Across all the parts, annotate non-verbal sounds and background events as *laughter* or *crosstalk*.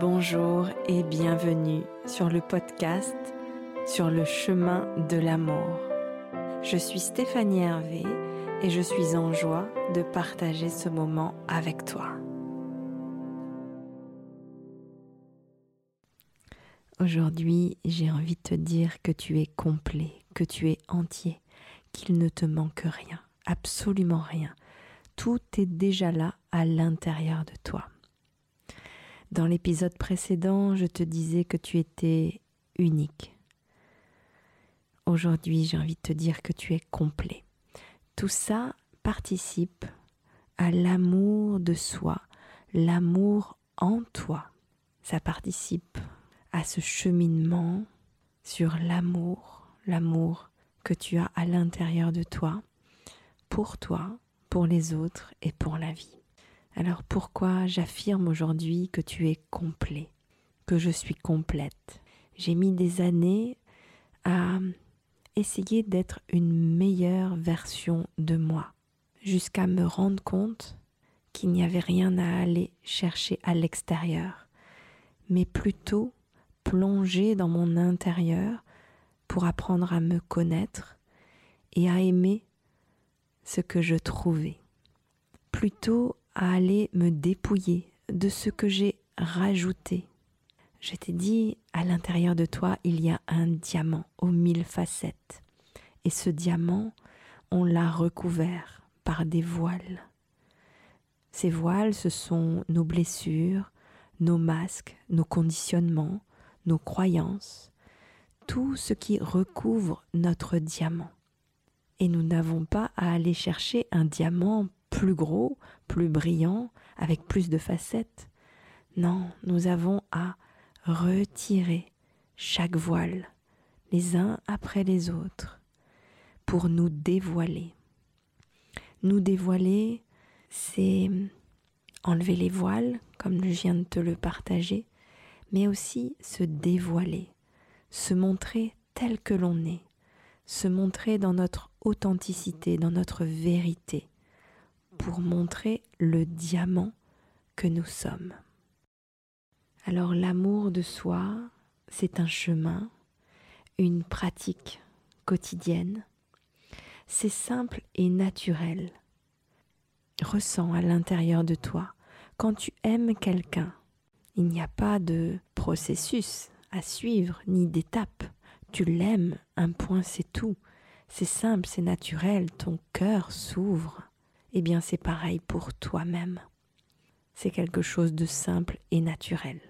Bonjour et bienvenue sur le podcast Sur le chemin de l'amour. Je suis Stéphanie Hervé et je suis en joie de partager ce moment avec toi. Aujourd'hui, j'ai envie de te dire que tu es complet, que tu es entier, qu'il ne te manque rien, absolument rien. Tout est déjà là à l'intérieur de toi. Dans l'épisode précédent, je te disais que tu étais unique. Aujourd'hui, j'ai envie de te dire que tu es complet. Tout ça participe à l'amour de soi, l'amour en toi. Ça participe à ce cheminement sur l'amour, l'amour que tu as à l'intérieur de toi, pour toi, pour les autres et pour la vie. Alors pourquoi j'affirme aujourd'hui que tu es complet, que je suis complète? J'ai mis des années à essayer d'être une meilleure version de moi, jusqu'à me rendre compte qu'il n'y avait rien à aller chercher à l'extérieur, mais plutôt plonger dans mon intérieur pour apprendre à me connaître et à aimer ce que je trouvais, plutôt à aller me dépouiller de ce que j'ai rajouté. Je t'ai dit, à l'intérieur de toi, il y a un diamant aux mille facettes. Et ce diamant, on l'a recouvert par des voiles. Ces voiles, ce sont nos blessures, nos masques, nos conditionnements, nos croyances, tout ce qui recouvre notre diamant. Et nous n'avons pas à aller chercher un diamant plus gros, plus brillant, avec plus de facettes. Non, nous avons à retirer chaque voile, les uns après les autres, pour nous dévoiler. Nous dévoiler, c'est enlever les voiles, comme je viens de te le partager, mais aussi se dévoiler, se montrer tel que l'on est, se montrer dans notre authenticité, dans notre vérité, pour montrer le diamant que nous sommes. Alors l'amour de soi, c'est un chemin, une pratique quotidienne. C'est simple et naturel. Ressens à l'intérieur de toi, quand tu aimes quelqu'un, il n'y a pas de processus à suivre, ni d'étape. Tu l'aimes, un point c'est tout. C'est simple, c'est naturel, ton cœur s'ouvre. Eh bien c'est pareil pour toi-même. C'est quelque chose de simple et naturel.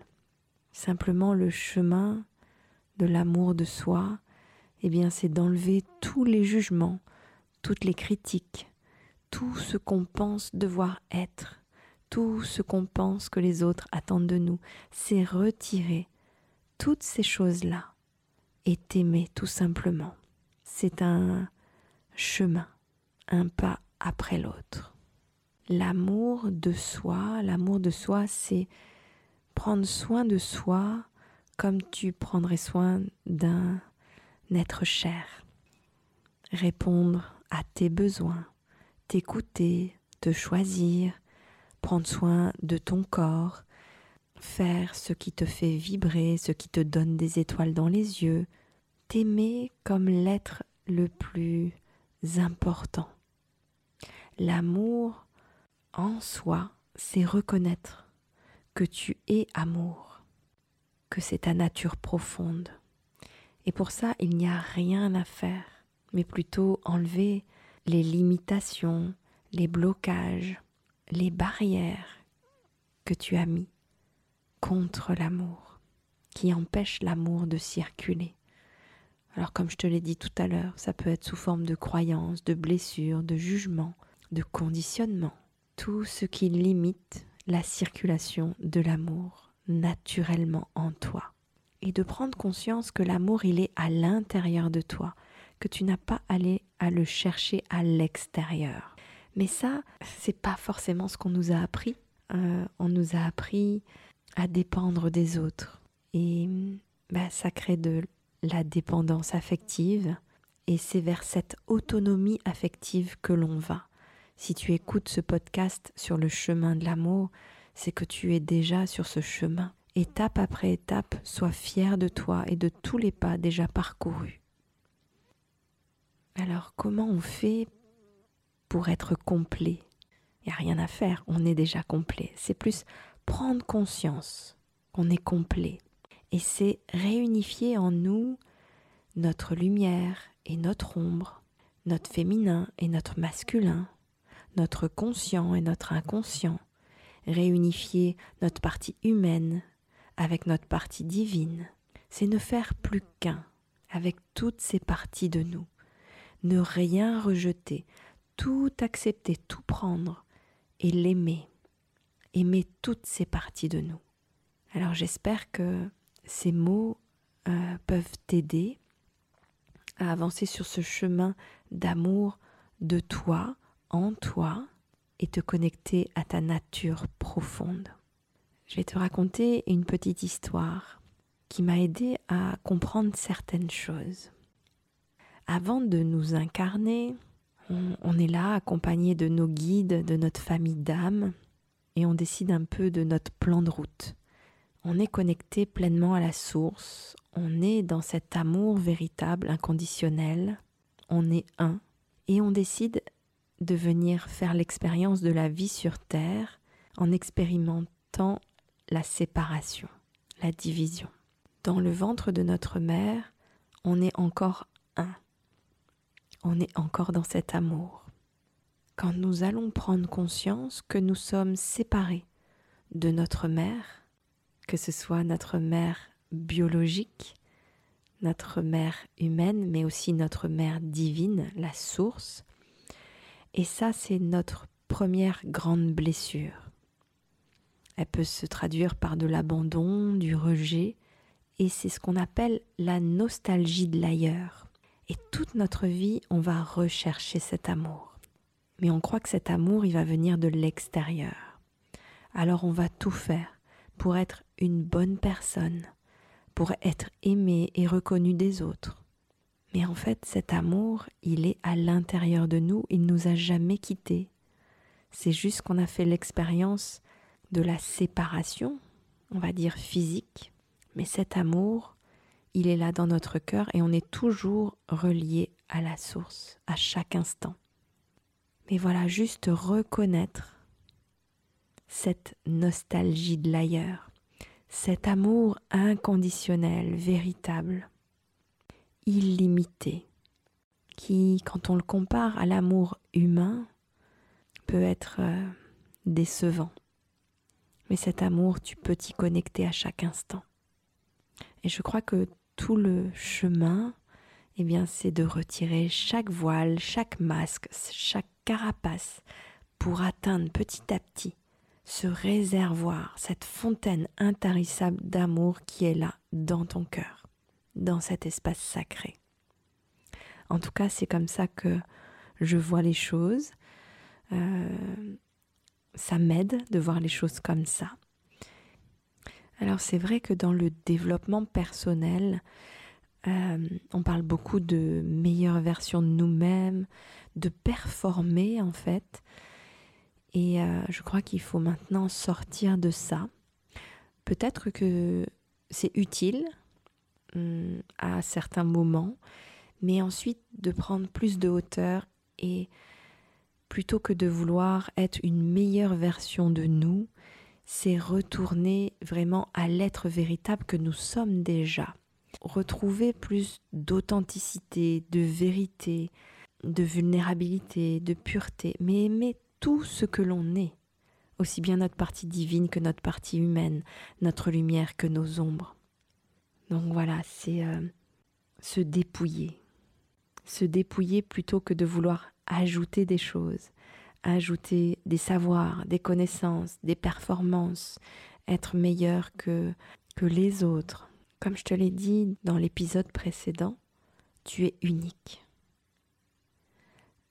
Simplement le chemin de l'amour de soi, eh bien c'est d'enlever tous les jugements, toutes les critiques, tout ce qu'on pense devoir être, tout ce qu'on pense que les autres attendent de nous, c'est retirer toutes ces choses-là et t'aimer tout simplement. C'est un chemin, un pas l'autre. L'amour de soi, l'amour de soi, c'est prendre soin de soi comme tu prendrais soin d'un être cher. Répondre à tes besoins, t'écouter, te choisir, prendre soin de ton corps, faire ce qui te fait vibrer, ce qui te donne des étoiles dans les yeux, t'aimer comme l'être le plus important. L'amour en soi, c'est reconnaître que tu es amour, que c'est ta nature profonde. Et pour ça, il n'y a rien à faire, mais plutôt enlever les limitations, les blocages, les barrières que tu as mis contre l'amour, qui empêchent l'amour de circuler. Alors comme je te l'ai dit tout à l'heure, ça peut être sous forme de croyances, de blessures, de jugements, de conditionnements, tout ce qui limite la circulation de l'amour naturellement en toi. Et de prendre conscience que l'amour, il est à l'intérieur de toi, que tu n'as pas à aller à le chercher à l'extérieur. Mais ça, c'est pas forcément ce qu'on nous a appris. Euh, on nous a appris à dépendre des autres. Et bah, ça crée de la dépendance affective. Et c'est vers cette autonomie affective que l'on va. Si tu écoutes ce podcast sur le chemin de l'amour, c'est que tu es déjà sur ce chemin. étape après étape, sois fier de toi et de tous les pas déjà parcourus. Alors comment on fait pour être complet? Il n'y a rien à faire, on est déjà complet. C'est plus prendre conscience qu'on est complet. Et c'est réunifier en nous notre lumière et notre ombre, notre féminin et notre masculin, notre conscient et notre inconscient, réunifier notre partie humaine avec notre partie divine. C'est ne faire plus qu'un avec toutes ces parties de nous, ne rien rejeter, tout accepter, tout prendre et l'aimer, aimer toutes ces parties de nous. Alors j'espère que ces mots euh, peuvent t'aider à avancer sur ce chemin d'amour de toi, en toi, et te connecter à ta nature profonde. Je vais te raconter une petite histoire qui m'a aidé à comprendre certaines choses. Avant de nous incarner, on, on est là accompagné de nos guides, de notre famille d'âmes, et on décide un peu de notre plan de route. On est connecté pleinement à la source, on est dans cet amour véritable, inconditionnel, on est un, et on décide de venir faire l'expérience de la vie sur Terre en expérimentant la séparation, la division. Dans le ventre de notre mère, on est encore un. On est encore dans cet amour. Quand nous allons prendre conscience que nous sommes séparés de notre mère, que ce soit notre mère biologique, notre mère humaine, mais aussi notre mère divine, la source. Et ça, c'est notre première grande blessure. Elle peut se traduire par de l'abandon, du rejet, et c'est ce qu'on appelle la nostalgie de l'ailleurs. Et toute notre vie, on va rechercher cet amour. Mais on croit que cet amour, il va venir de l'extérieur. Alors on va tout faire pour être une bonne personne, pour être aimé et reconnu des autres. Mais en fait, cet amour, il est à l'intérieur de nous, il nous a jamais quittés. C'est juste qu'on a fait l'expérience de la séparation, on va dire physique, mais cet amour, il est là dans notre cœur et on est toujours relié à la source, à chaque instant. Mais voilà, juste reconnaître cette nostalgie de l'ailleurs, cet amour inconditionnel, véritable, illimité, qui, quand on le compare à l'amour humain, peut être euh, décevant. Mais cet amour, tu peux t'y connecter à chaque instant. Et je crois que tout le chemin, eh bien, c'est de retirer chaque voile, chaque masque, chaque carapace pour atteindre petit à petit ce réservoir, cette fontaine intarissable d'amour qui est là dans ton cœur, dans cet espace sacré. En tout cas, c'est comme ça que je vois les choses. Euh, ça m'aide de voir les choses comme ça. Alors c'est vrai que dans le développement personnel, euh, on parle beaucoup de meilleure version de nous-mêmes, de performer en fait. Et euh, je crois qu'il faut maintenant sortir de ça. Peut-être que c'est utile hum, à certains moments, mais ensuite de prendre plus de hauteur et plutôt que de vouloir être une meilleure version de nous, c'est retourner vraiment à l'être véritable que nous sommes déjà. Retrouver plus d'authenticité, de vérité, de vulnérabilité, de pureté, mais aimer tout ce que l'on est, aussi bien notre partie divine que notre partie humaine, notre lumière que nos ombres. Donc voilà, c'est euh, se dépouiller. Se dépouiller plutôt que de vouloir ajouter des choses, ajouter des savoirs, des connaissances, des performances, être meilleur que, que les autres. Comme je te l'ai dit dans l'épisode précédent, tu es unique.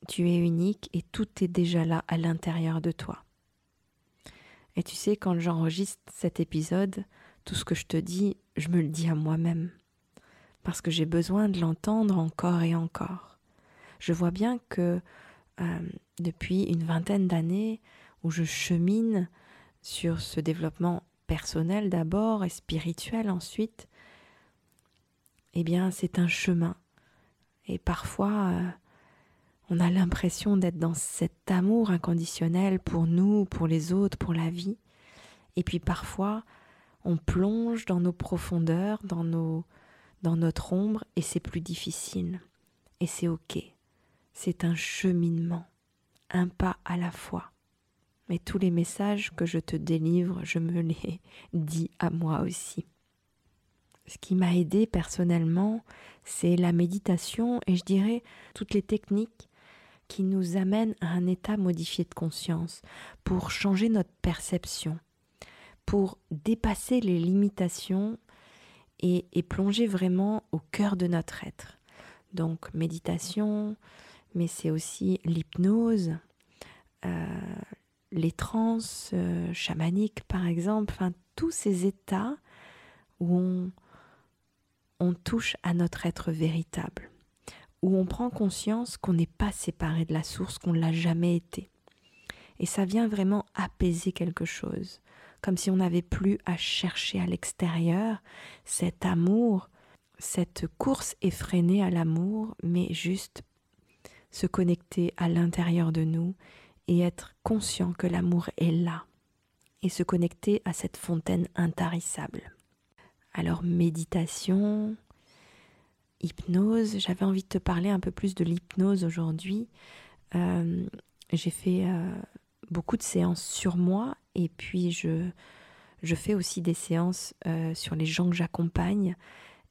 Tu es unique et tout est déjà là à l'intérieur de toi. Et tu sais, quand j'enregistre cet épisode, tout ce que je te dis, je me le dis à moi-même. Parce que j'ai besoin de l'entendre encore et encore. Je vois bien que euh, depuis une vingtaine d'années où je chemine sur ce développement personnel d'abord et spirituel ensuite, eh bien c'est un chemin. Et parfois, euh, on a l'impression d'être dans cet amour inconditionnel pour nous, pour les autres, pour la vie. Et puis parfois, on plonge dans nos profondeurs, dans, nos, dans notre ombre, et c'est plus difficile. Et c'est OK. C'est un cheminement, un pas à la fois. Mais tous les messages que je te délivre, je me les *laughs* dis à moi aussi. Ce qui m'a aidé personnellement, c'est la méditation et je dirais toutes les techniques qui nous amènent à un état modifié de conscience pour changer notre perception, pour dépasser les limitations et, plonger vraiment au cœur de notre être. Donc méditation, mais c'est aussi l'hypnose, euh, les trans euh, chamaniques par exemple, enfin tous ces états où on, on touche à notre être véritable, où on prend conscience qu'on n'est pas séparé de la source, qu'on ne l'a jamais été. Et ça vient vraiment apaiser quelque chose, comme si on n'avait plus à chercher à l'extérieur cet amour, cette course effrénée à l'amour, mais juste se connecter à l'intérieur de nous et être conscient que l'amour est là et se connecter à cette fontaine intarissable. Alors méditation, hypnose, j'avais envie de te parler un peu plus de l'hypnose aujourd'hui. Euh, j'ai fait euh, beaucoup de séances sur moi et puis je, fais aussi des séances euh, sur les gens que j'accompagne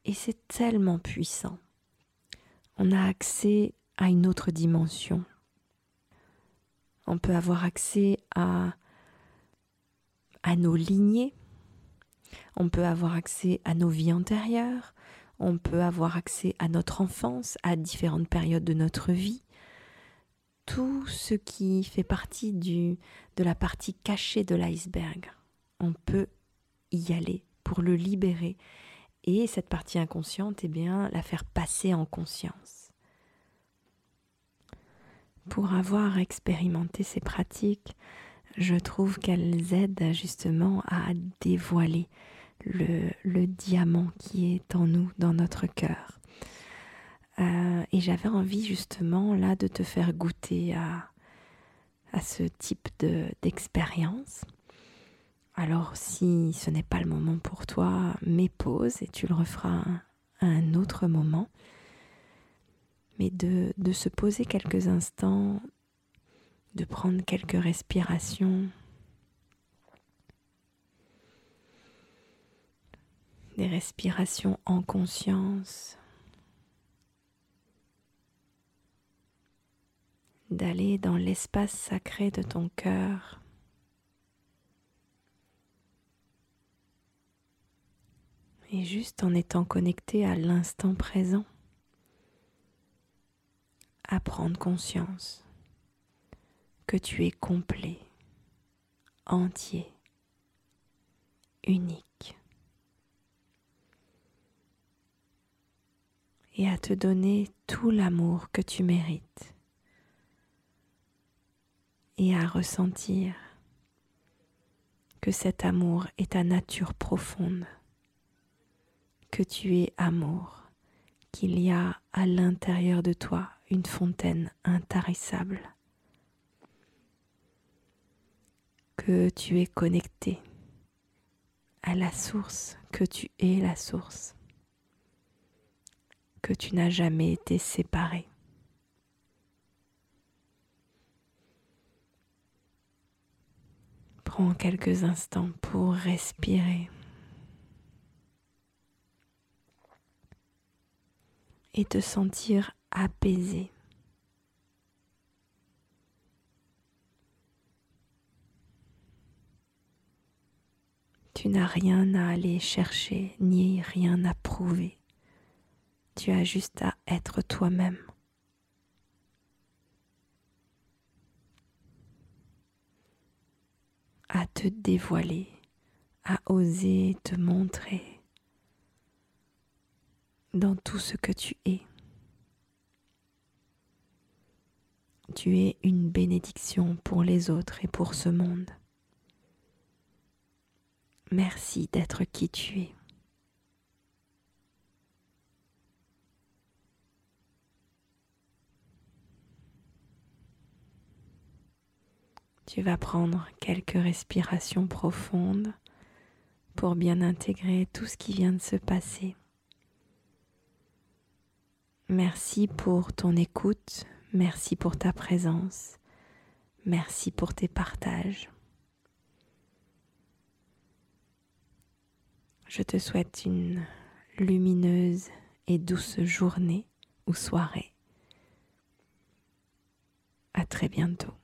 et c'est tellement puissant. On a accès à une autre dimension on peut avoir accès à nos lignées, on peut avoir accès à nos vies antérieures, on peut avoir accès à notre enfance, à différentes périodes de notre vie. Tout ce qui fait partie de la partie cachée de l'iceberg, on peut y aller pour le libérer. Et cette partie inconsciente, eh bien, la faire passer en conscience. Pour avoir expérimenté ces pratiques, je trouve qu'elles aident justement à dévoiler le, diamant qui est en nous, dans notre cœur. Euh, et j'avais envie justement là de te faire goûter à, ce type d'expérience. Alors si ce n'est pas le moment pour toi, mets pause et tu le referas à un autre moment. Mais de, de se poser quelques instants, de prendre quelques respirations, des respirations en conscience, d'aller dans l'espace sacré de ton cœur. Et juste en étant connecté à l'instant présent à prendre conscience que tu es complet, entier, unique. Et à te donner tout l'amour que tu mérites. À ressentir que cet amour est ta nature profonde, que tu es amour, qu'il y a à l'intérieur de toi une fontaine intarissable, que tu es connecté à la source, que tu es la source, que tu n'as jamais été séparé. Prends quelques instants pour respirer. et te sentir apaisé. Tu n'as rien à aller chercher ni rien à prouver. Tu as juste à être toi-même. À te dévoiler, à oser te montrer dans tout ce que tu es. Tu es une bénédiction pour les autres et pour ce monde. Merci d'être qui tu es. Tu vas prendre quelques respirations profondes pour bien intégrer tout ce qui vient de se passer. Merci pour ton écoute, merci pour ta présence, merci pour tes partages. Je te souhaite une lumineuse et douce journée ou soirée. À très bientôt.